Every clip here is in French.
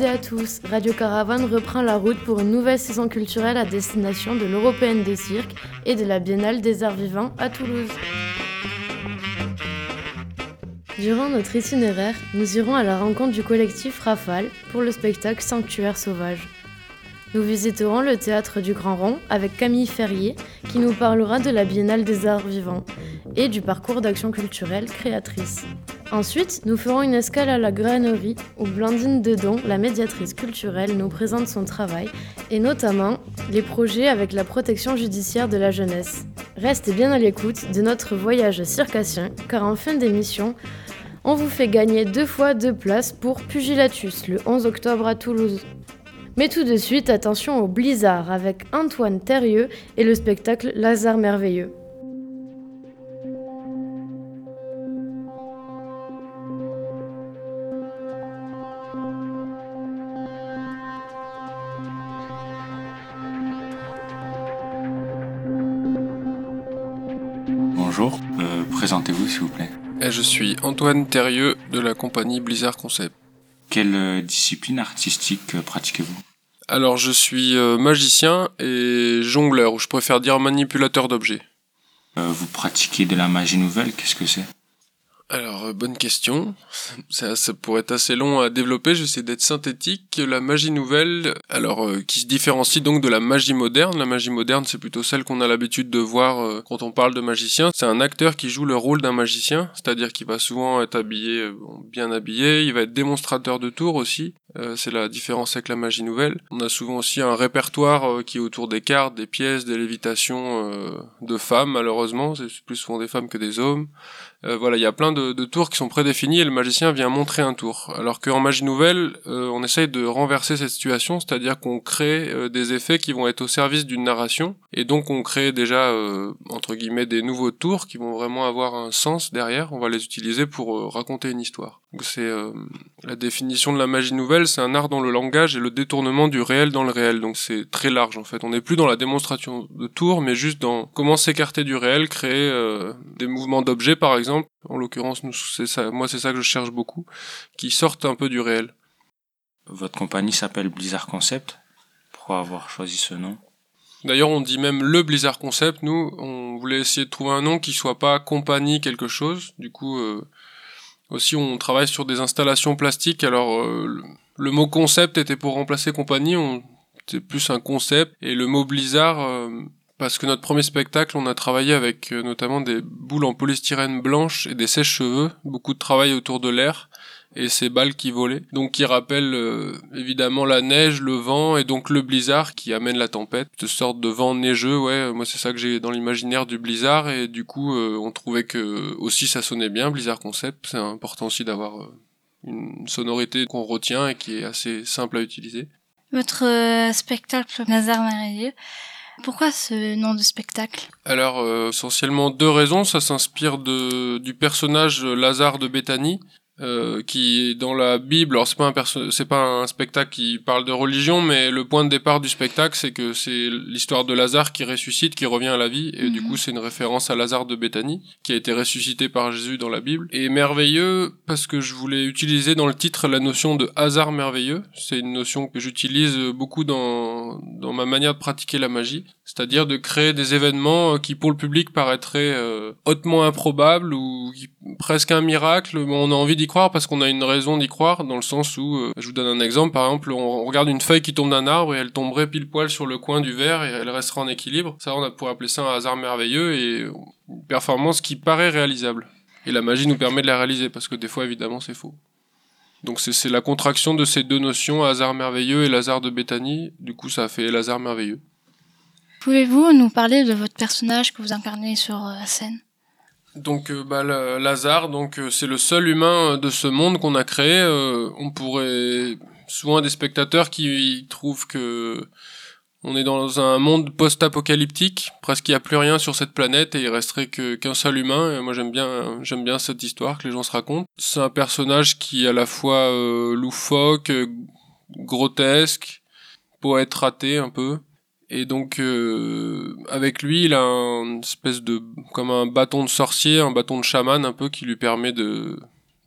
Et à tous. Radio Caravane reprend la route pour une nouvelle saison culturelle à destination de l'Européenne des cirques et de la Biennale des Arts Vivants à Toulouse. Durant notre itinéraire, nous irons à la rencontre du collectif Rafale pour le spectacle Sanctuaire sauvage. Nous visiterons le théâtre du Grand Rond avec Camille Ferrier qui nous parlera de la Biennale des Arts Vivants et du parcours d'action culturelle créatrice. Ensuite, nous ferons une escale à la grainerie où Blandine Dedon, la médiatrice culturelle, nous présente son travail et notamment les projets avec la protection judiciaire de la jeunesse. Restez bien à l'écoute de notre voyage circassien car en fin d'émission, on vous fait gagner deux fois deux places pour Pugilatus le 11 octobre à Toulouse. Mais tout de suite, attention au blizzard avec Antoine Terrieux et le spectacle Lazare merveilleux. S'il vous plaît. Et je suis Antoine Terrieux de la compagnie Blizzard Concept. Quelle euh, discipline artistique euh, pratiquez-vous? Alors je suis euh, magicien et jongleur, ou je préfère dire manipulateur d'objets. Euh, Vous pratiquez de la magie nouvelle, qu'est-ce que c'est? Alors, euh, bonne question. Ça, ça pourrait être assez long à développer, j'essaie d'être synthétique. La magie nouvelle, alors, euh, qui se différencie donc de la magie moderne. La magie moderne, c'est plutôt celle qu'on a l'habitude de voir euh, quand on parle de magicien. C'est un acteur qui joue le rôle d'un magicien, c'est-à-dire qu'il va souvent être habillé, bien habillé, il va être démonstrateur de tours aussi. C'est la différence avec la magie nouvelle. On a souvent aussi un répertoire qui est autour des cartes, des pièces, des lévitations de femmes, malheureusement. C'est plus souvent des femmes que des hommes. Euh, voilà, il y a plein de, tours qui sont prédéfinis et le magicien vient montrer un tour. Alors qu'en magie nouvelle, euh, on essaye de renverser cette situation, c'est-à-dire qu'on crée euh, des effets qui vont être au service d'une narration, et donc on crée déjà, entre guillemets, des nouveaux tours qui vont vraiment avoir un sens derrière, on va les utiliser pour raconter une histoire. C'est euh, la définition de la magie nouvelle, c'est un art dans le langage et le détournement du réel dans le réel, donc c'est très large en fait. On n'est plus dans la démonstration de tours, mais juste dans comment s'écarter du réel, créer euh, des mouvements d'objets par exemple, en l'occurrence, nous, c'est ça, moi, c'est ça que je cherche beaucoup, qui sortent un peu du réel. Votre compagnie s'appelle Blizzard Concept. Pourquoi avoir choisi ce nom? D'ailleurs, on dit même le Blizzard Concept. Nous, on voulait essayer de trouver un nom qui soit pas compagnie quelque chose. Du coup, euh, aussi, on travaille sur des installations plastiques. Alors, euh, le, mot concept était pour remplacer compagnie. C'est plus un concept. Et le mot Blizzard, euh, parce que notre premier spectacle, on a travaillé avec euh, notamment des boules en polystyrène blanche et des sèches-cheveux. Beaucoup de travail autour de l'air et ces balles qui volaient. Donc qui rappellent euh, évidemment la neige, le vent et donc le blizzard qui amène la tempête. Cette sorte de vent neigeux, ouais, moi c'est ça que j'ai dans l'imaginaire du blizzard et du coup euh, on trouvait que aussi ça sonnait bien, Blizzard Concept. C'est important aussi d'avoir euh, une sonorité qu'on retient et qui est assez simple à utiliser. Votre euh, spectacle Lazare merveilleux, pourquoi ce nom de spectacle? Alors euh, essentiellement deux raisons, ça s'inspire de du personnage Lazare de Béthanie euh, qui dans la Bible. Alors c'est pas un c'est pas un spectacle qui parle de religion, mais le point de départ du spectacle, c'est que c'est l'histoire de Lazare qui ressuscite, qui revient à la vie, et du Mhm. coup c'est une référence à Lazare de Béthanie, qui a été ressuscité par Jésus dans la Bible. Et merveilleux parce que je voulais utiliser dans le titre la notion de hasard merveilleux. C'est une notion que j'utilise beaucoup dans dans ma manière de pratiquer la magie, c'est-à-dire de créer des événements euh, qui pour le public paraîtraient euh, hautement improbables ou qui- presque un miracle, mais on a envie d'y croire parce qu'on a une raison d'y croire, dans le sens où, euh, je vous donne un exemple, par exemple, on regarde une feuille qui tombe d'un arbre et elle tomberait pile poil sur le coin du verre et elle resterait en équilibre. Ça, on pourrait appeler ça un hasard merveilleux et une performance qui paraît réalisable. Et la magie nous permet de la réaliser parce que des fois, évidemment, c'est faux. Donc c'est la contraction de ces deux notions, hasard merveilleux et Lazare de Béthanie. Du coup, ça a fait Lazare merveilleux. Pouvez-vous nous parler de votre personnage que vous incarnez sur euh, la scène? Donc euh, bah, la- Lazare, donc euh, c'est le seul humain euh, de ce monde qu'on a créé. On pourrait souvent des spectateurs qui trouvent que on est dans un monde post-apocalyptique, presque il n'y a plus rien sur cette planète et il resterait que qu'un seul humain. Et moi j'aime bien j'aime bien cette histoire que les gens se racontent. C'est un personnage qui est à la fois loufoque, grotesque, poète raté un peu. Et donc euh, avec lui, il a un espèce de comme un bâton de sorcier, un bâton de chaman un peu qui lui permet de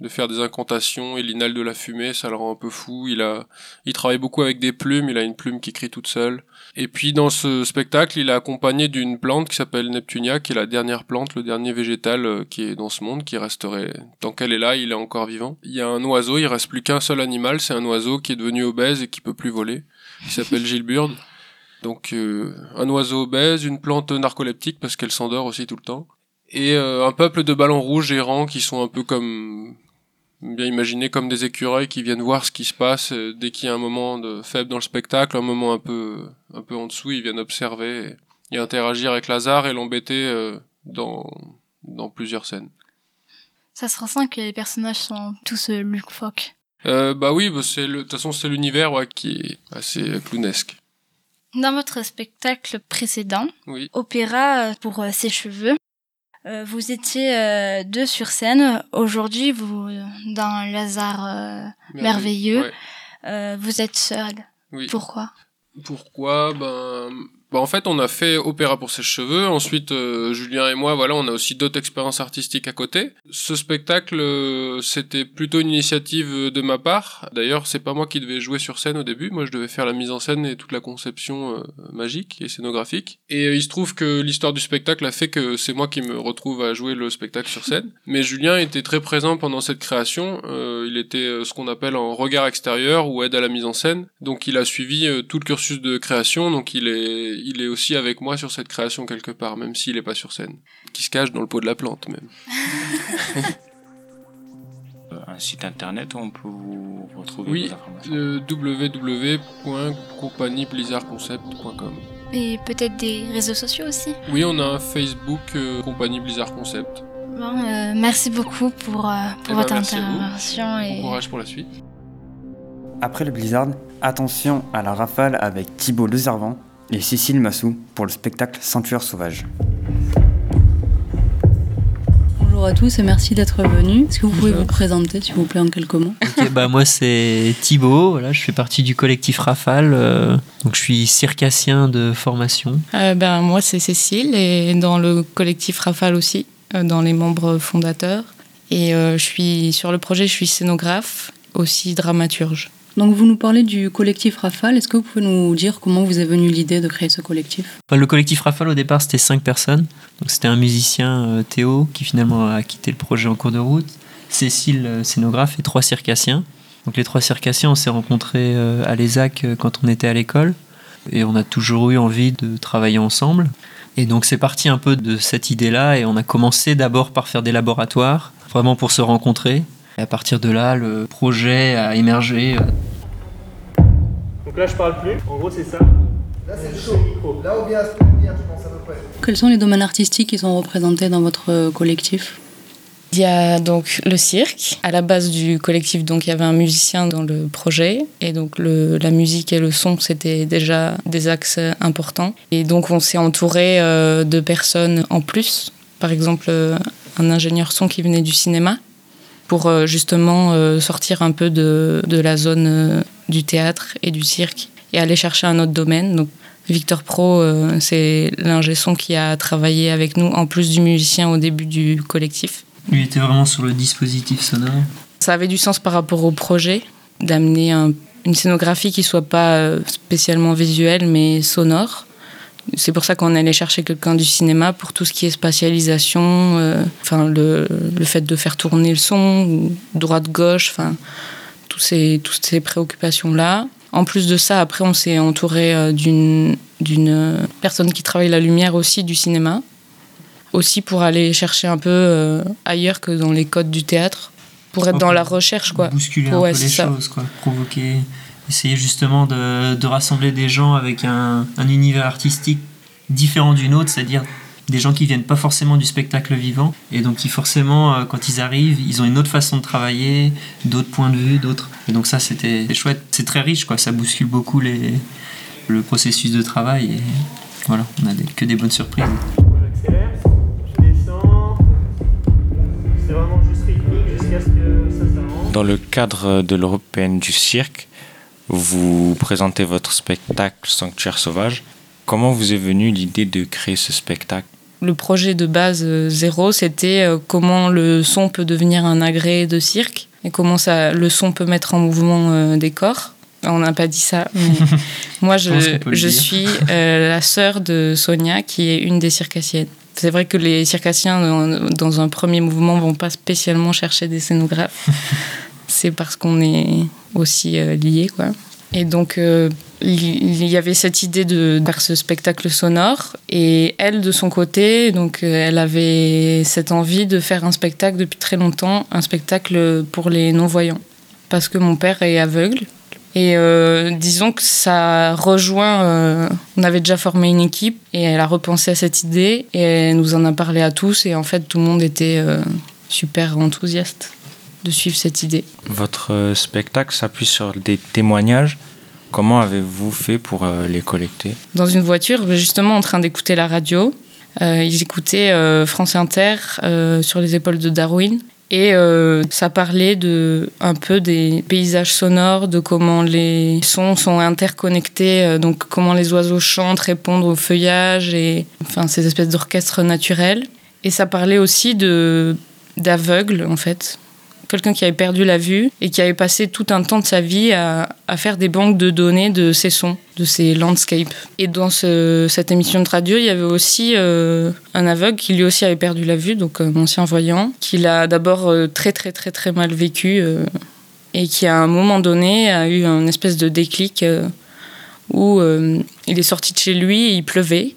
de faire des incantations, il inhale de la fumée, ça le rend un peu fou. Il a, il travaille beaucoup avec des plumes, il a une plume qui crie toute seule. Et puis dans ce spectacle, il est accompagné d'une plante qui s'appelle Neptunia, qui est la dernière plante, le dernier végétal euh, qui est dans ce monde, qui resterait tant qu'elle est là, il est encore vivant. Il y a un oiseau, il reste plus qu'un seul animal, c'est un oiseau qui est devenu obèse et qui peut plus voler. Il s'appelle Gilburde. Donc euh, un oiseau obèse, une plante narcoleptique parce qu'elle s'endort aussi tout le temps, et euh, un peuple de ballons rouges errants qui sont un peu comme bien imaginé comme des écureuils qui viennent voir ce qui se passe euh, dès qu'il y a un moment de faible dans le spectacle, un moment un peu un peu en dessous, ils viennent observer et, interagir avec Lazare et l'embêter dans dans plusieurs scènes. Ça se ressent que les personnages sont tous Luc Fock. Euh, bah oui, bah c'est le de toute façon c'est l'univers ouais, qui est assez clownesque. Dans votre spectacle précédent, Oui. Opéra pour euh, ses cheveux, euh, vous étiez euh, deux sur scène. Aujourd'hui, vous dans Lazare Merveilleux. Ouais. Vous êtes seul. Oui. Pourquoi? Pourquoi? Ben, ben, en fait, on a fait Opéra pour ses cheveux. Ensuite, euh, Julien et moi, voilà, on a aussi d'autres expériences artistiques à côté. Ce spectacle, euh, c'était plutôt une initiative de ma part. D'ailleurs, c'est pas moi qui devais jouer sur scène au début. Moi, je devais faire la mise en scène et toute la conception euh, magique et scénographique. Et il se trouve que l'histoire du spectacle a fait que c'est moi qui me retrouve à jouer le spectacle sur scène. Mais Julien était très présent pendant cette création. Il était ce qu'on appelle en regard extérieur ou aide à la mise en scène. Donc, il a suivi tout le cursus de création. Donc, il est, il est aussi avec moi sur cette création quelque part, même s'il est pas sur scène. Qui se cache dans le pot de la plante, même. Euh, Un site internet où on peut vous retrouver Oui, vos informations. le www.compagnieblizzardconcept.com. Et peut-être des réseaux sociaux aussi. Oui, on a un Facebook euh, Compagnie Blizzard Concept. Bon, euh, merci beaucoup pour, euh, pour Eh ben, votre intervention Bon et courage pour la suite. Après le blizzard, attention à la rafale avec Thibaut Lezarvant et Cécile Massou pour le spectacle Sanctuaire sauvage. Bonjour à tous et merci d'être venus. Est-ce que vous pouvez Bonjour. vous présenter, s'il vous plaît, en quelques mots bah moi c'est Thibaut, voilà, je fais partie du collectif Rafale, euh, donc je suis circassien de formation. Euh, ben, moi, c'est Cécile, et dans le collectif Rafale aussi, euh, dans les membres fondateurs. Et euh, je suis sur le projet, je suis scénographe, aussi dramaturge. Donc, vous nous parlez du collectif Rafale. Est-ce que vous pouvez nous dire comment vous est venue l'idée de créer ce collectif? Le collectif Rafale au départ c'était cinq personnes, donc c'était un musicien euh, Théo qui finalement a quitté le projet en cours de route, Cécile euh, scénographe et trois circassiens. Donc les trois circassiens on s'est rencontrés euh, à l'ESAC quand on était à l'école et on a toujours eu envie de travailler ensemble. Et donc c'est parti un peu de cette idée-là et on a commencé d'abord par faire des laboratoires, vraiment pour se rencontrer. Et à partir de là, le projet a émergé. Donc là, je parle plus. En gros, c'est ça. Là, c'est le chaud. Là où vient à se tenir, je pense à peu près. Quels sont les domaines artistiques qui sont représentés dans votre euh, collectif? Il y a donc le cirque. À la base du collectif, donc il y avait un musicien dans le projet. Et donc le, la musique et le son, c'était déjà des axes importants. Et donc on s'est entouré euh, de personnes en plus. Par exemple, euh, un ingénieur son qui venait du cinéma pour euh, justement euh, sortir un peu de, de la zone euh, du théâtre et du cirque et aller chercher un autre domaine. Donc Victor Pro, c'est l'ingé son qui a travaillé avec nous en plus du musicien au début du collectif. Lui était vraiment sur le dispositif sonore. Ça avait du sens par rapport au projet d'amener un- une scénographie qui soit pas spécialement visuelle mais sonore. C'est pour ça qu'on allait chercher quelqu'un du cinéma pour tout ce qui est spatialisation, euh, enfin le, le fait de faire tourner le son, droite-gauche, enfin tous ces, toutes ces préoccupations-là. En plus de ça, après, on s'est entouré euh, d'une d'une euh, personne qui travaille la lumière aussi du cinéma, aussi pour aller chercher un peu euh, ailleurs que dans les codes du théâtre, pour être dans la recherche, quoi. Bousculer un Ouais, peu les ça. choses, quoi. Provoquer. Essayer justement de, de rassembler des gens avec un, un univers artistique différent du nôtre, c'est-à-dire des gens qui viennent pas forcément du spectacle vivant. Et donc qui forcément euh, quand ils arrivent ils ont une autre façon de travailler d'autres points de vue d'autres. Et donc ça c'était chouette. C'est très riche quoi. Ça bouscule beaucoup les le processus de travail et voilà on a que des bonnes surprises. Dans le cadre de l'Européenne du cirque, vous présentez votre spectacle Sanctuaire sauvage. Comment vous est venue l'idée de créer ce spectacle? Le projet de base euh, zéro, c'était euh, comment le son peut devenir un agrès de cirque et comment ça, le son peut mettre en mouvement euh, des corps. On n'a pas dit ça, mais moi je, suis euh, la sœur de Sonia qui est une des circassiennes. C'est vrai que les circassiens, dans, dans un premier mouvement, vont pas spécialement chercher des scénographes. C'est parce qu'on est aussi euh, liés, quoi. Et donc, euh, il y avait cette idée de faire ce spectacle sonore. Et elle, de son côté, donc, euh, elle avait cette envie de faire un spectacle depuis très longtemps, un spectacle pour les non-voyants. Parce que mon père est aveugle. Et disons que ça rejoint. on avait déjà formé une équipe et elle a repensé à cette idée et elle nous en a parlé à tous. Et en fait, tout le monde était super enthousiaste de suivre cette idée. Votre euh, spectacle s'appuie sur des témoignages. Comment avez-vous fait pour euh, les collecter? Dans une voiture, justement en train d'écouter la radio. Euh, ils écoutaient euh, France Inter euh, sur les épaules de Darwin. Et ça parlait de, un peu des paysages sonores, de comment les sons sont interconnectés, donc comment les oiseaux chantent, répondent au feuillage, et enfin ces espèces d'orchestres naturels. Et ça parlait aussi de d'aveugles, en fait. Quelqu'un qui avait perdu la vue et qui avait passé tout un temps de sa vie à, faire des banques de données de ces sons, de ces landscapes. Et dans ce- cette émission de radio, il y avait aussi euh, un aveugle qui lui aussi avait perdu la vue, donc un ancien voyant, qui l'a d'abord euh, très très très très mal vécu euh, et qui à un moment donné a eu un espèce de déclic euh, où euh, il est sorti de chez lui et il pleuvait.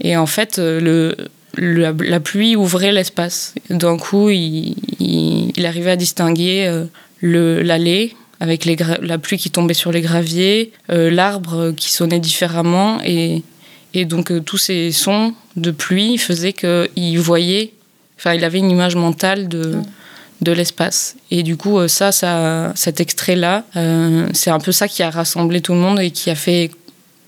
Et en fait, euh, le, la, la pluie ouvrait l'espace. D'un coup, il, il, il arrivait à distinguer euh, le- l'allée avec les la pluie qui tombait sur les graviers, euh, l'arbre qui sonnait différemment. Et, et donc, euh, tous ces sons de pluie faisaient qu'il voyait, enfin, il avait une image mentale de, de l'espace. Et du coup, ça, ça cet extrait-là, euh, c'est un peu ça qui a rassemblé tout le monde et qui a fait,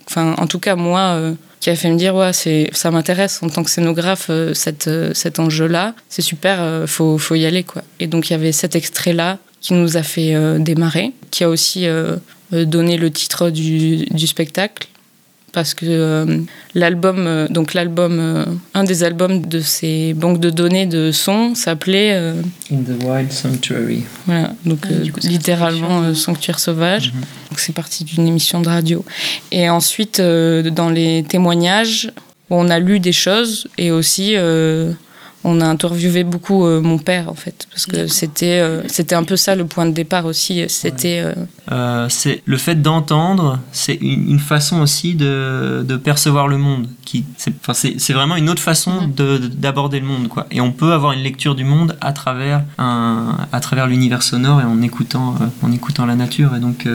enfin, en tout cas, moi, qui a fait me dire, ouais, c'est, ça m'intéresse en tant que scénographe, euh, cette, euh, cet enjeu-là, c'est super, euh, faut, faut y aller, quoi. Et donc, il y avait cet extrait-là qui nous a fait euh, démarrer, qui a aussi euh, donné le titre du, du spectacle parce que euh, l'album, euh, donc l'album, euh, un des albums de ces banques de données de sons s'appelait euh, In the Wild Sanctuary. voilà, donc Ah, euh, coup, littéralement euh, Sanctuaire sauvage. Donc c'est parti d'une émission de radio. Et ensuite, euh, dans les témoignages, on a lu des choses et aussi euh, on a interviewé beaucoup euh, mon père en fait, parce que c'était c'était un peu ça le point de départ aussi. C'était c'est le fait d'entendre, c'est une, une façon aussi de, de percevoir le monde. Qui, c'est, vraiment une autre façon de- d'aborder le monde, quoi. Et on peut avoir une lecture du monde à travers un, à travers l'univers sonore et en écoutant, en écoutant la nature. Et donc,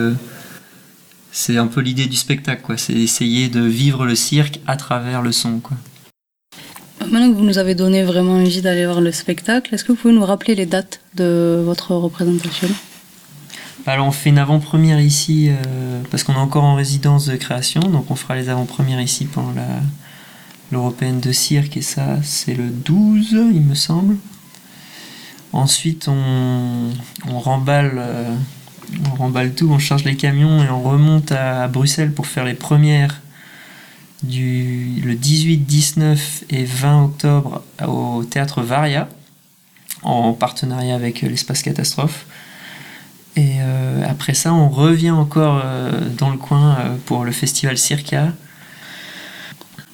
c'est un peu l'idée du spectacle, quoi. C'est essayer de vivre le cirque à travers le son, quoi. Maintenant que vous nous avez donné vraiment envie d'aller voir le spectacle, est-ce que vous pouvez nous rappeler les dates de votre représentation? Alors on fait une avant-première ici euh, parce qu'on est encore en résidence de création, donc on fera les avant-premières ici pendant la l'européenne de cirque et ça c'est le 12 il me semble. Ensuite on, on remballe euh, on remballe tout, on charge les camions et on remonte à Bruxelles pour faire les premières du le 18, 19 et 20 octobre au théâtre Varia en partenariat avec euh, l'espace catastrophe. Et euh, après ça, on revient encore euh, dans le coin euh, pour le festival Circa.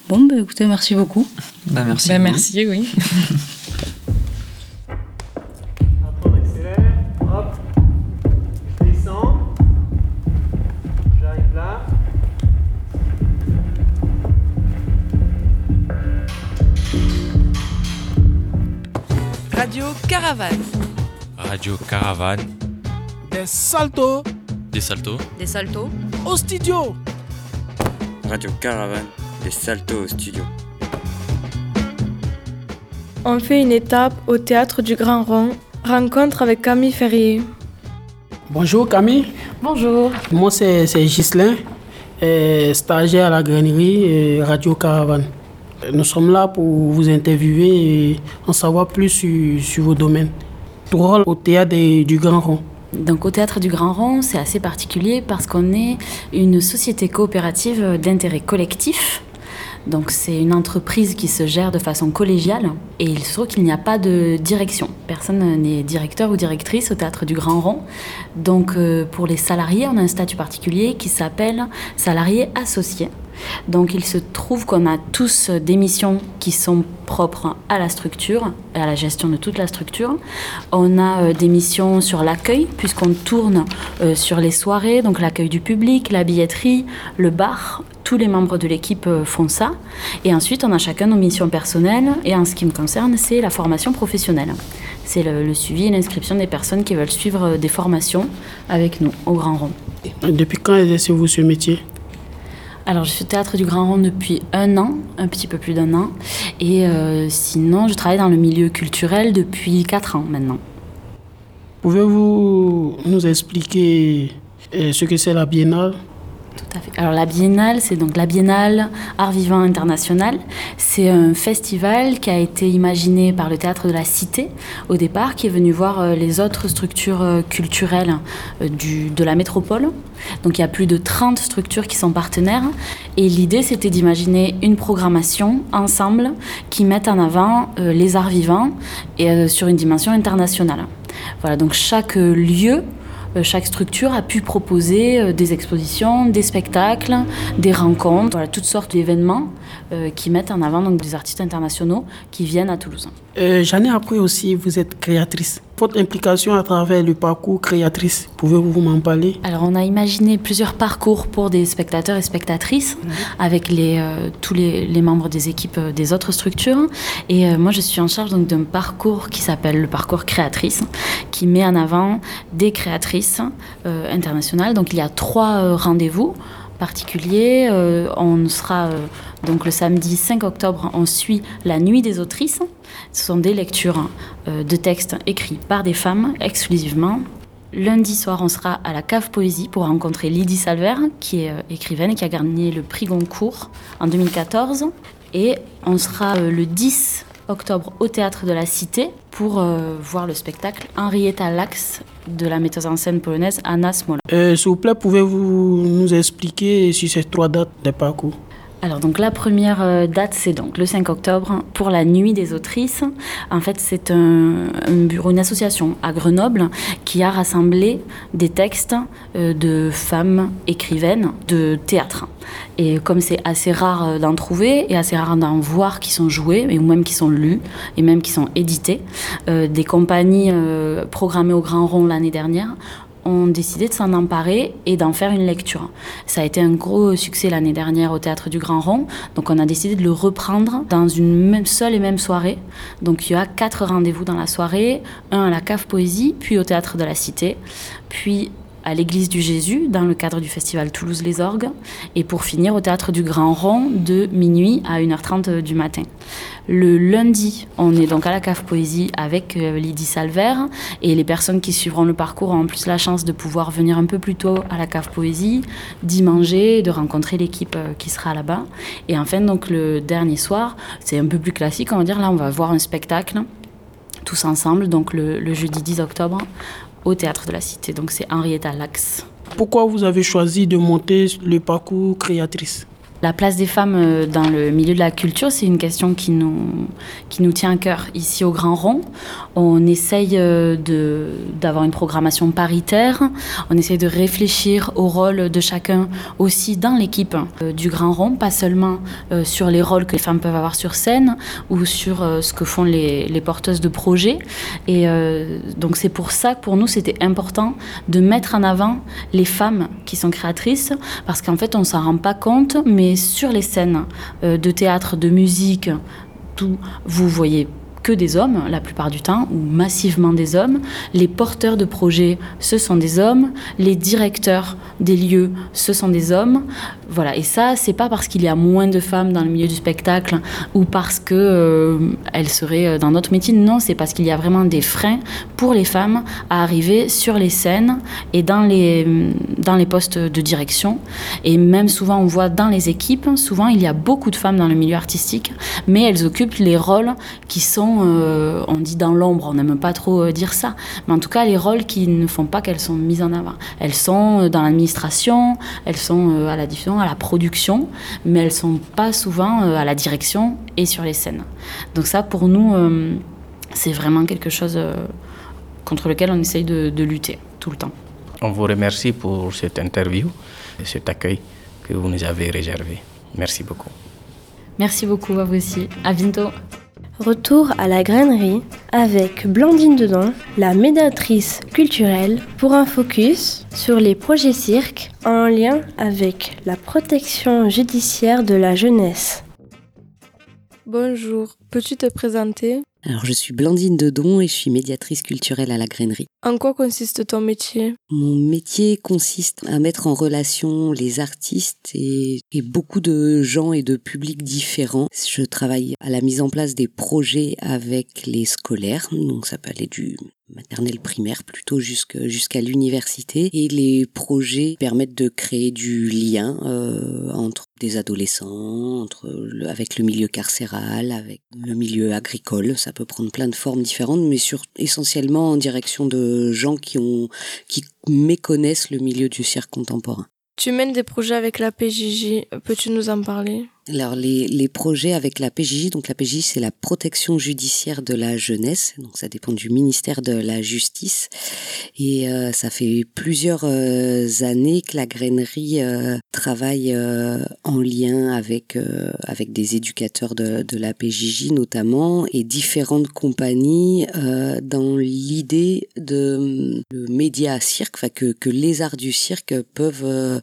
Bon, bah, écoutez, merci beaucoup. Bah, merci. bah, merci, oui. Caravane. Radio Caravane. Des saltos Des saltos. Des saltos au studio. Radio Caravane, des saltos au studio. On fait une étape au théâtre du Grand Rond, rencontre avec Camille Ferrier. Bonjour Camille. Bonjour. Moi c'est c'est Ghislain, euh, stagiaire à la grainerie euh, Radio Caravane. Nous sommes là pour vous interviewer et en savoir plus sur, sur vos domaines. Rôle au théâtre du Grand Rond. Au Théâtre du Grand Rond, c'est assez particulier parce qu'on est une société coopérative d'intérêt collectif. Donc c'est une entreprise qui se gère de façon collégiale et il se trouve qu'il n'y a pas de direction. Personne n'est directeur ou directrice au théâtre du Grand Rond. Donc euh, pour les salariés, on a un statut particulier qui s'appelle salarié associé. Donc il se trouve qu'on a tous des missions qui sont propres à la structure à la gestion de toute la structure. On a euh, des missions sur l'accueil puisqu'on tourne euh, sur les soirées, donc l'accueil du public, la billetterie, le bar. Tous les membres de l'équipe euh, font ça. Et ensuite, on a chacun nos missions personnelles. Et en ce qui me concerne, c'est la formation professionnelle. C'est le, le suivi et l'inscription des personnes qui veulent suivre des formations avec nous au Grand Rond. Depuis quand exercez-vous ce métier? Alors, je suis théâtre du Grand Rond depuis un an, un petit peu plus d'un an. Et euh, sinon, je travaille dans le milieu culturel depuis quatre ans maintenant. Pouvez-vous nous expliquer euh, ce que c'est la biennale? Alors la biennale, c'est donc la biennale Art Vivant International. C'est un festival qui a été imaginé par le théâtre de la Cité au départ, qui est venu voir euh, les autres structures euh, culturelles euh, de la métropole. Donc il y a plus de 30 structures qui sont partenaires. Et l'idée, c'était d'imaginer une programmation ensemble qui mette en avant les arts vivants et sur une dimension internationale. Voilà, donc chaque lieu chaque structure a pu proposer euh, des expositions, des spectacles, des rencontres, toutes sortes d'événements euh, qui mettent en avant donc, des artistes internationaux qui viennent à Toulouse. J'en ai appris aussi, vous êtes créatrice. Votre implication à travers le parcours créatrice, pouvez-vous m'en parler? Alors, on a imaginé plusieurs parcours pour des spectateurs et spectatrices avec les, tous les, les, membres des équipes des autres structures. Et moi, je suis en charge donc d'un parcours qui s'appelle le parcours créatrice, qui met en avant des créatrices euh, internationales. Donc, il y a trois euh, rendez-vous particuliers. Euh, on sera donc le samedi 5 octobre, on suit la nuit des autrices. Ce sont des lectures de textes écrits par des femmes exclusivement. Lundi soir, on sera à la cave poésie pour rencontrer Lydie Salver, qui est écrivaine et qui a gagné le prix Goncourt en 2014. Et on sera le 10 octobre au théâtre de la Cité pour euh, voir le spectacle Henrietta Lacks de la metteuse en scène polonaise Anna Smola. Euh, S'il vous plaît, pouvez-vous nous expliquer sur ces trois dates de parcours? Alors donc la première euh, date c'est donc le 5 octobre pour la nuit des autrices. En fait c'est un, bureau, une association à Grenoble qui a rassemblé des textes euh, de femmes écrivaines de théâtre. Et comme c'est assez rare euh, d'en trouver et assez rare d'en voir qui sont joués ou même qui sont lus et même qui sont édités, des compagnies programmées au Grand Rond l'année dernière ont décidé de s'en emparer et d'en faire une lecture. Ça a été un gros succès l'année dernière au Théâtre du Grand Rond, donc on a décidé de le reprendre dans une même, seule et même soirée. Donc il y a quatre rendez-vous dans la soirée, un à la cave poésie, puis au Théâtre de la Cité, puis à l'église du Jésus dans le cadre du festival Toulouse les Orgues et pour finir au théâtre du Grand Rond de minuit à 1h30 du matin. Le lundi, on est donc à la cave poésie avec euh, Lydie Salver et les personnes qui suivront le parcours ont en plus la chance de pouvoir venir un peu plus tôt à la cave poésie, d'y manger, de rencontrer l'équipe euh, qui sera là-bas. Et enfin donc le dernier soir, c'est un peu plus classique, on va dire là on va voir un spectacle tous ensemble, donc le, le jeudi 10 octobre, au Théâtre de la Cité. Donc c'est Henrietta Lacks. Pourquoi vous avez choisi de monter le parcours créatrice? La place des femmes euh, dans le milieu de la culture, c'est une question qui nous, qui nous tient à cœur. Ici au Grand Rond, on essaye euh, d'avoir une programmation paritaire, on essaye de réfléchir au rôle de chacun aussi dans l'équipe euh, du Grand Rond, pas seulement sur les rôles que les femmes peuvent avoir sur scène ou sur ce que font les, les porteuses de projets. Et donc c'est pour ça que pour nous c'était important de mettre en avant les femmes qui sont créatrices, parce qu'en fait on s'en rend pas compte, mais sur les scènes euh, de théâtre, de musique, tout, vous voyez que des hommes la plupart du temps, ou massivement des hommes. Les porteurs de projets, ce sont des hommes. Les directeurs des lieux, ce sont des hommes. Voilà, et ça, c'est pas parce qu'il y a moins de femmes dans le milieu du spectacle ou parce que euh, elles seraient euh, dans notre métier. Non, c'est parce qu'il y a vraiment des freins pour les femmes à arriver sur les scènes et dans les, dans les postes de direction. Et même souvent, on voit dans les équipes, souvent il y a beaucoup de femmes dans le milieu artistique, mais elles occupent les rôles qui sont sont, euh, on dit dans l'ombre, on n'aime pas trop euh, dire ça, mais en tout cas les rôles qui ne font pas qu'elles sont mises en avant. Elles sont dans l'administration, elles sont à la diffusion, à la production, mais elles sont pas souvent à la direction et sur les scènes. Donc ça, pour nous, c'est vraiment quelque chose contre lequel on essaye de, de lutter tout le temps. On vous remercie pour cette interview et cet accueil que vous nous avez réservé. Merci beaucoup. Merci beaucoup à vous aussi. À bientôt. Retour à la grainerie avec Blandine Dedon, la médiatrice culturelle, pour un focus sur les projets cirques en lien avec la protection judiciaire de la jeunesse. Bonjour, peux-tu te présenter? Alors, je suis Blandine Dedon et je suis médiatrice culturelle à la grainerie. En quoi consiste ton métier? Mon métier consiste à mettre en relation les artistes et, et, beaucoup de gens et de publics différents. Je travaille à la mise en place des projets avec les scolaires, donc ça peut aller du maternelle primaire plutôt jusqu'à l'université et les projets permettent de créer du lien euh, entre des adolescents, avec le milieu carcéral, avec le milieu agricole. Ça peut prendre plein de formes différentes, mais sur, essentiellement en direction de gens qui ont qui méconnaissent le milieu du cirque contemporain. Tu mènes des projets avec la PJJ, peux-tu nous en parler? Alors les, les projets avec la PJJ, donc la PJJ c'est la protection judiciaire de la jeunesse, donc ça dépend du ministère de la Justice. Et euh, ça fait plusieurs euh, années que la grainerie euh, travaille en lien avec avec des éducateurs de, de la PJJ notamment et différentes compagnies dans l'idée de le média cirque, enfin que que les arts du cirque peuvent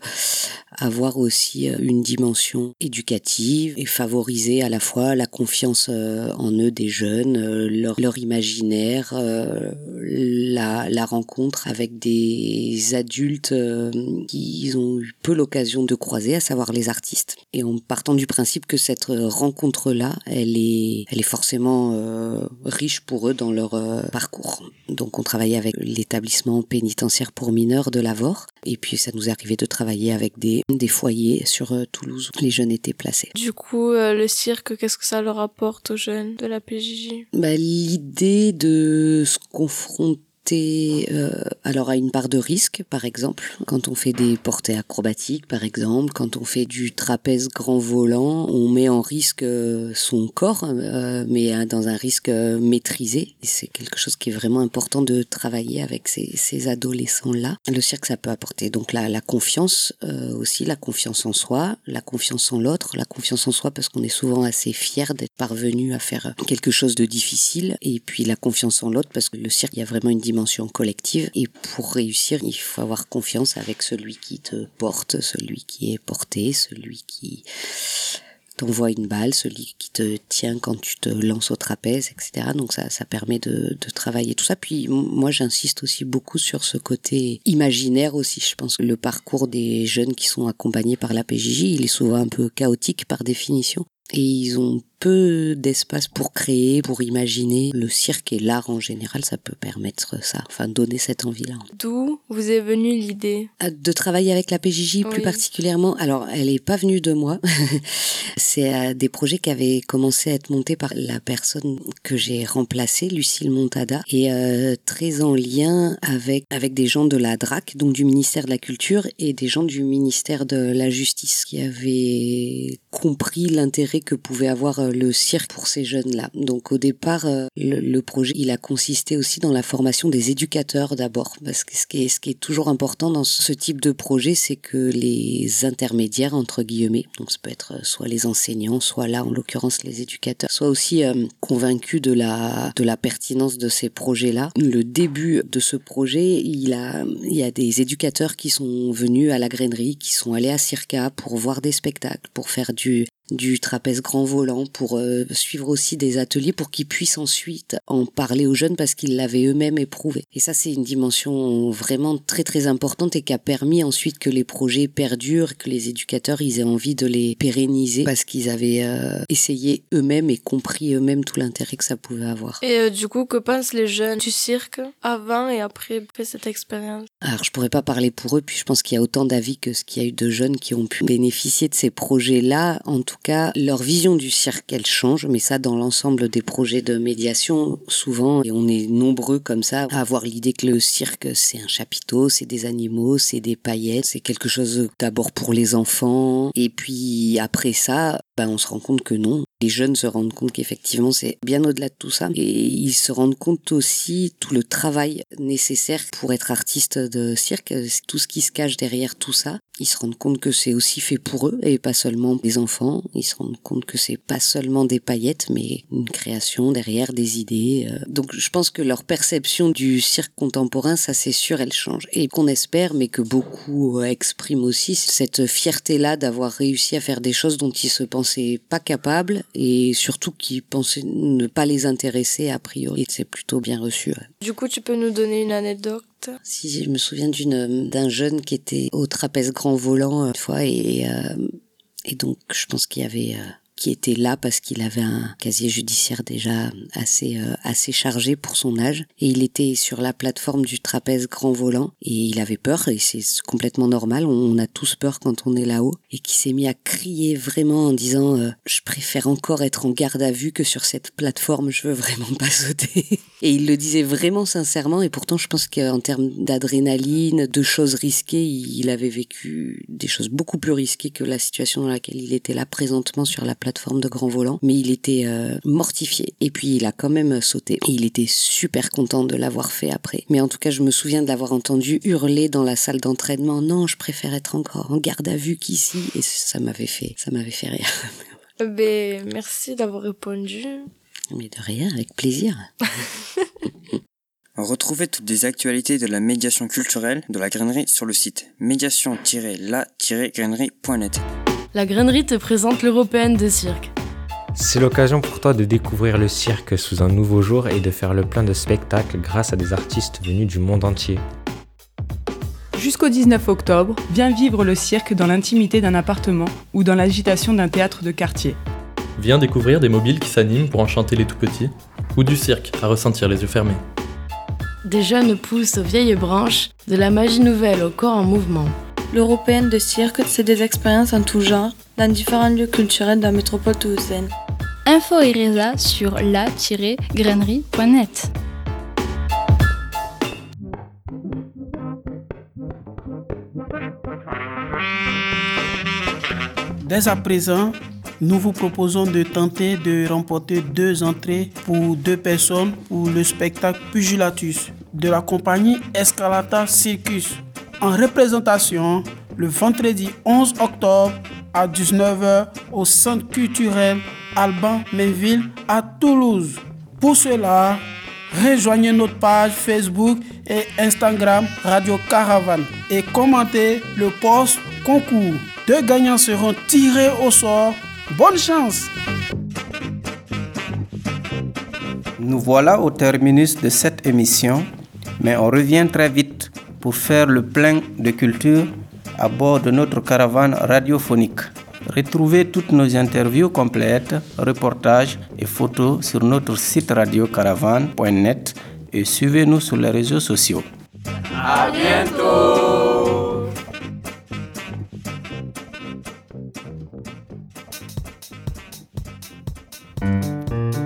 avoir aussi une dimension éducative et favoriser à la fois la confiance euh, en eux des jeunes, euh, leur, imaginaire, euh, la, rencontre avec des adultes qu'ils ont eu peu l'occasion de croiser, à savoir les artistes. Et en partant du principe que cette rencontre-là, elle est, elle est forcément riche pour eux dans leur parcours. Donc on travaillait avec l'établissement pénitentiaire pour mineurs de Lavore, et puis ça nous arrivé de travailler avec des, des foyers sur Toulouse où les jeunes étaient placés du coup, euh, le cirque, qu'est-ce que ça leur apporte aux jeunes de la PJJ bah, L'idée de se confronter euh, alors à une part de risque, par exemple, quand on fait des portées acrobatiques, par exemple, quand on fait du trapèze grand volant, on met en risque euh, son corps, euh, mais dans un risque maîtrisé. C'est quelque chose qui est vraiment important de travailler avec ces, adolescents-là. Le cirque, ça peut apporter donc la confiance aussi, la confiance en soi, la confiance en l'autre, la confiance en soi parce qu'on est souvent assez fier d'être parvenu à faire quelque chose de difficile, et puis la confiance en l'autre parce que le cirque, il y a vraiment une collective. Et pour réussir, il faut avoir confiance avec celui qui te porte, celui qui est porté, celui qui t'envoie une balle, celui qui te tient quand tu te lances au trapèze, etc. Donc ça, ça permet de, de travailler tout ça. Puis moi, j'insiste aussi beaucoup sur ce côté imaginaire aussi. Je pense que le parcours des jeunes qui sont accompagnés par la PJJ, il est souvent un peu chaotique par définition. Et ils ont peu d'espace pour créer, pour imaginer. Le cirque et l'art en général, ça peut permettre ça, enfin donner cette envie-là. D'où vous est venue l'idée? Ah, De travailler avec la PJJ plus particulièrement. Alors, elle n'est pas venue de moi. C'est euh, des projets qui avaient commencé à être montés par la personne que j'ai remplacée, Lucille Montada, et euh, très en lien avec avec des gens de la DRAC, donc du ministère de la Culture, et des gens du ministère de la Justice qui avaient compris l'intérêt que pouvait avoir euh, le cirque pour ces jeunes-là. Donc au départ, euh, le, projet, il a consisté aussi dans la formation des éducateurs d'abord, parce que ce qui, est, toujours important dans ce type de projet, c'est que les intermédiaires, entre guillemets, donc ça peut être euh, soit les enseignants, soit là en l'occurrence les éducateurs, soient aussi euh, convaincus de la, de la pertinence de ces projets-là. Le début de ce projet, il, a, il y a des éducateurs qui sont venus à la grainerie, qui sont allés à Circa pour voir des spectacles, pour faire du du trapèze grand volant, pour euh, suivre aussi des ateliers pour qu'ils puissent ensuite en parler aux jeunes parce qu'ils l'avaient eux-mêmes éprouvé. Et ça, c'est une dimension vraiment très très importante et qui a permis ensuite que les projets perdurent, que les éducateurs ils aient envie de les pérenniser parce qu'ils avaient euh, essayé eux-mêmes et compris eux-mêmes tout l'intérêt que ça pouvait avoir. Et euh, du coup, que pensent les jeunes du cirque avant et après, cette expérience? Alors, je pourrais pas parler pour eux, puis je pense qu'il y a autant d'avis que ce qu'il y a eu de jeunes qui ont pu bénéficier de ces projets-là. En tout cas, leur vision du cirque, elle change, mais ça dans l'ensemble des projets de médiation, souvent, et on est nombreux comme ça à avoir l'idée que le cirque, c'est un chapiteau, c'est des animaux, c'est des paillettes, c'est quelque chose d'abord pour les enfants, et puis après ça, ben, on se rend compte que non. Les jeunes se rendent compte qu'effectivement c'est bien au-delà de tout ça et ils se rendent compte aussi tout le travail nécessaire pour être artiste de cirque, tout ce qui se cache derrière tout ça. Ils se rendent compte que c'est aussi fait pour eux et pas seulement des enfants. Ils se rendent compte que c'est pas seulement des paillettes mais une création derrière des idées. euh. Donc je pense que leur perception du cirque contemporain, ça c'est sûr, elle change et qu'on espère mais que beaucoup euh, expriment aussi cette fierté-là d'avoir réussi à faire des choses dont ils se pensaient pas capables et surtout qui pensaient ne pas les intéresser a priori. C'est plutôt bien reçu. Du coup, tu peux nous donner une anecdote? Si je me souviens d'une d'un jeune qui était au trapèze grand volant euh, une fois et euh, et donc je pense qu'il y avait euh, qui était là parce qu'il avait un casier judiciaire déjà assez euh, assez chargé pour son âge. Et il était sur la plateforme du trapèze grand volant et il avait peur et c'est complètement normal. On a tous peur quand on est là-haut. Et qui s'est mis à crier vraiment en disant euh, je préfère encore être en garde à vue que sur cette plateforme je veux vraiment pas sauter et il le disait vraiment sincèrement et pourtant je pense qu'en termes d'adrénaline de choses risquées il avait vécu des choses beaucoup plus risquées que la situation dans laquelle il était là présentement sur la plateforme de grand volant mais il était euh, mortifié. Et puis il a quand même sauté. Et il était super content de l'avoir fait après. Mais en tout cas je me souviens de l'avoir entendu hurler dans la salle d'entraînement. Non je préfère être encore en garde à vue qu'ici. Et ça m'avait fait ça m'avait fait rire. Ben, merci d'avoir répondu. mais de rien avec plaisir. Retrouvez toutes les actualités de la médiation culturelle de la grainerie sur le site médiation-la-grainerie.net. La grainerie te présente l'Européenne de cirque. C'est l'occasion pour toi de découvrir le cirque sous un nouveau jour et de faire le plein de spectacles grâce à des artistes venus du monde entier. Jusqu'au 19 octobre, viens vivre le cirque dans l'intimité d'un appartement ou dans l'agitation d'un théâtre de quartier. Viens découvrir des mobiles qui s'animent pour enchanter les tout petits, ou du cirque à ressentir les yeux fermés. Des jeunes poussent aux vieilles branches, de la magie nouvelle au corps en mouvement. L'Européenne de cirque, c'est des expériences en tout genre dans différents lieux culturels de la métropole toulousaine. Info et résa sur la-grainerie.net. Dès à présent, nous vous proposons de tenter de remporter deux entrées pour deux personnes pour le spectacle Pugulatus de la compagnie Escalata Circus en représentation le vendredi 11 octobre à 19h au centre culturel Alban Mainville à Toulouse. Pour cela, rejoignez notre page Facebook et Instagram Radio Caravane et commentez le post concours. Deux gagnants seront tirés au sort. Bonne chance! Nous voilà au terminus de cette émission, mais on revient très vite pour faire le plein de culture à bord de notre caravane radiophonique. Retrouvez toutes nos interviews complètes, reportages et photos sur notre site radiocaravane.net et suivez-nous sur les réseaux sociaux. À bientôt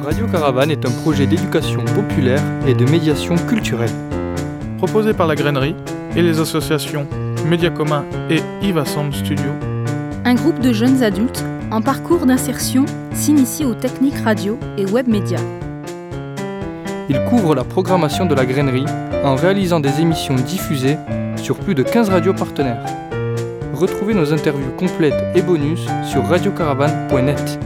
Radio Caravane est un projet d'éducation populaire et de médiation culturelle. Proposé par la grainerie et les associations Média Commun et Iva Sound Studio. Un groupe de jeunes adultes en parcours d'insertion s'initie aux techniques radio et web médias. Il couvre la programmation de la grainerie en réalisant des émissions diffusées sur plus de 15 radios partenaires. Retrouvez nos interviews complètes et bonus sur radiocaravane.net.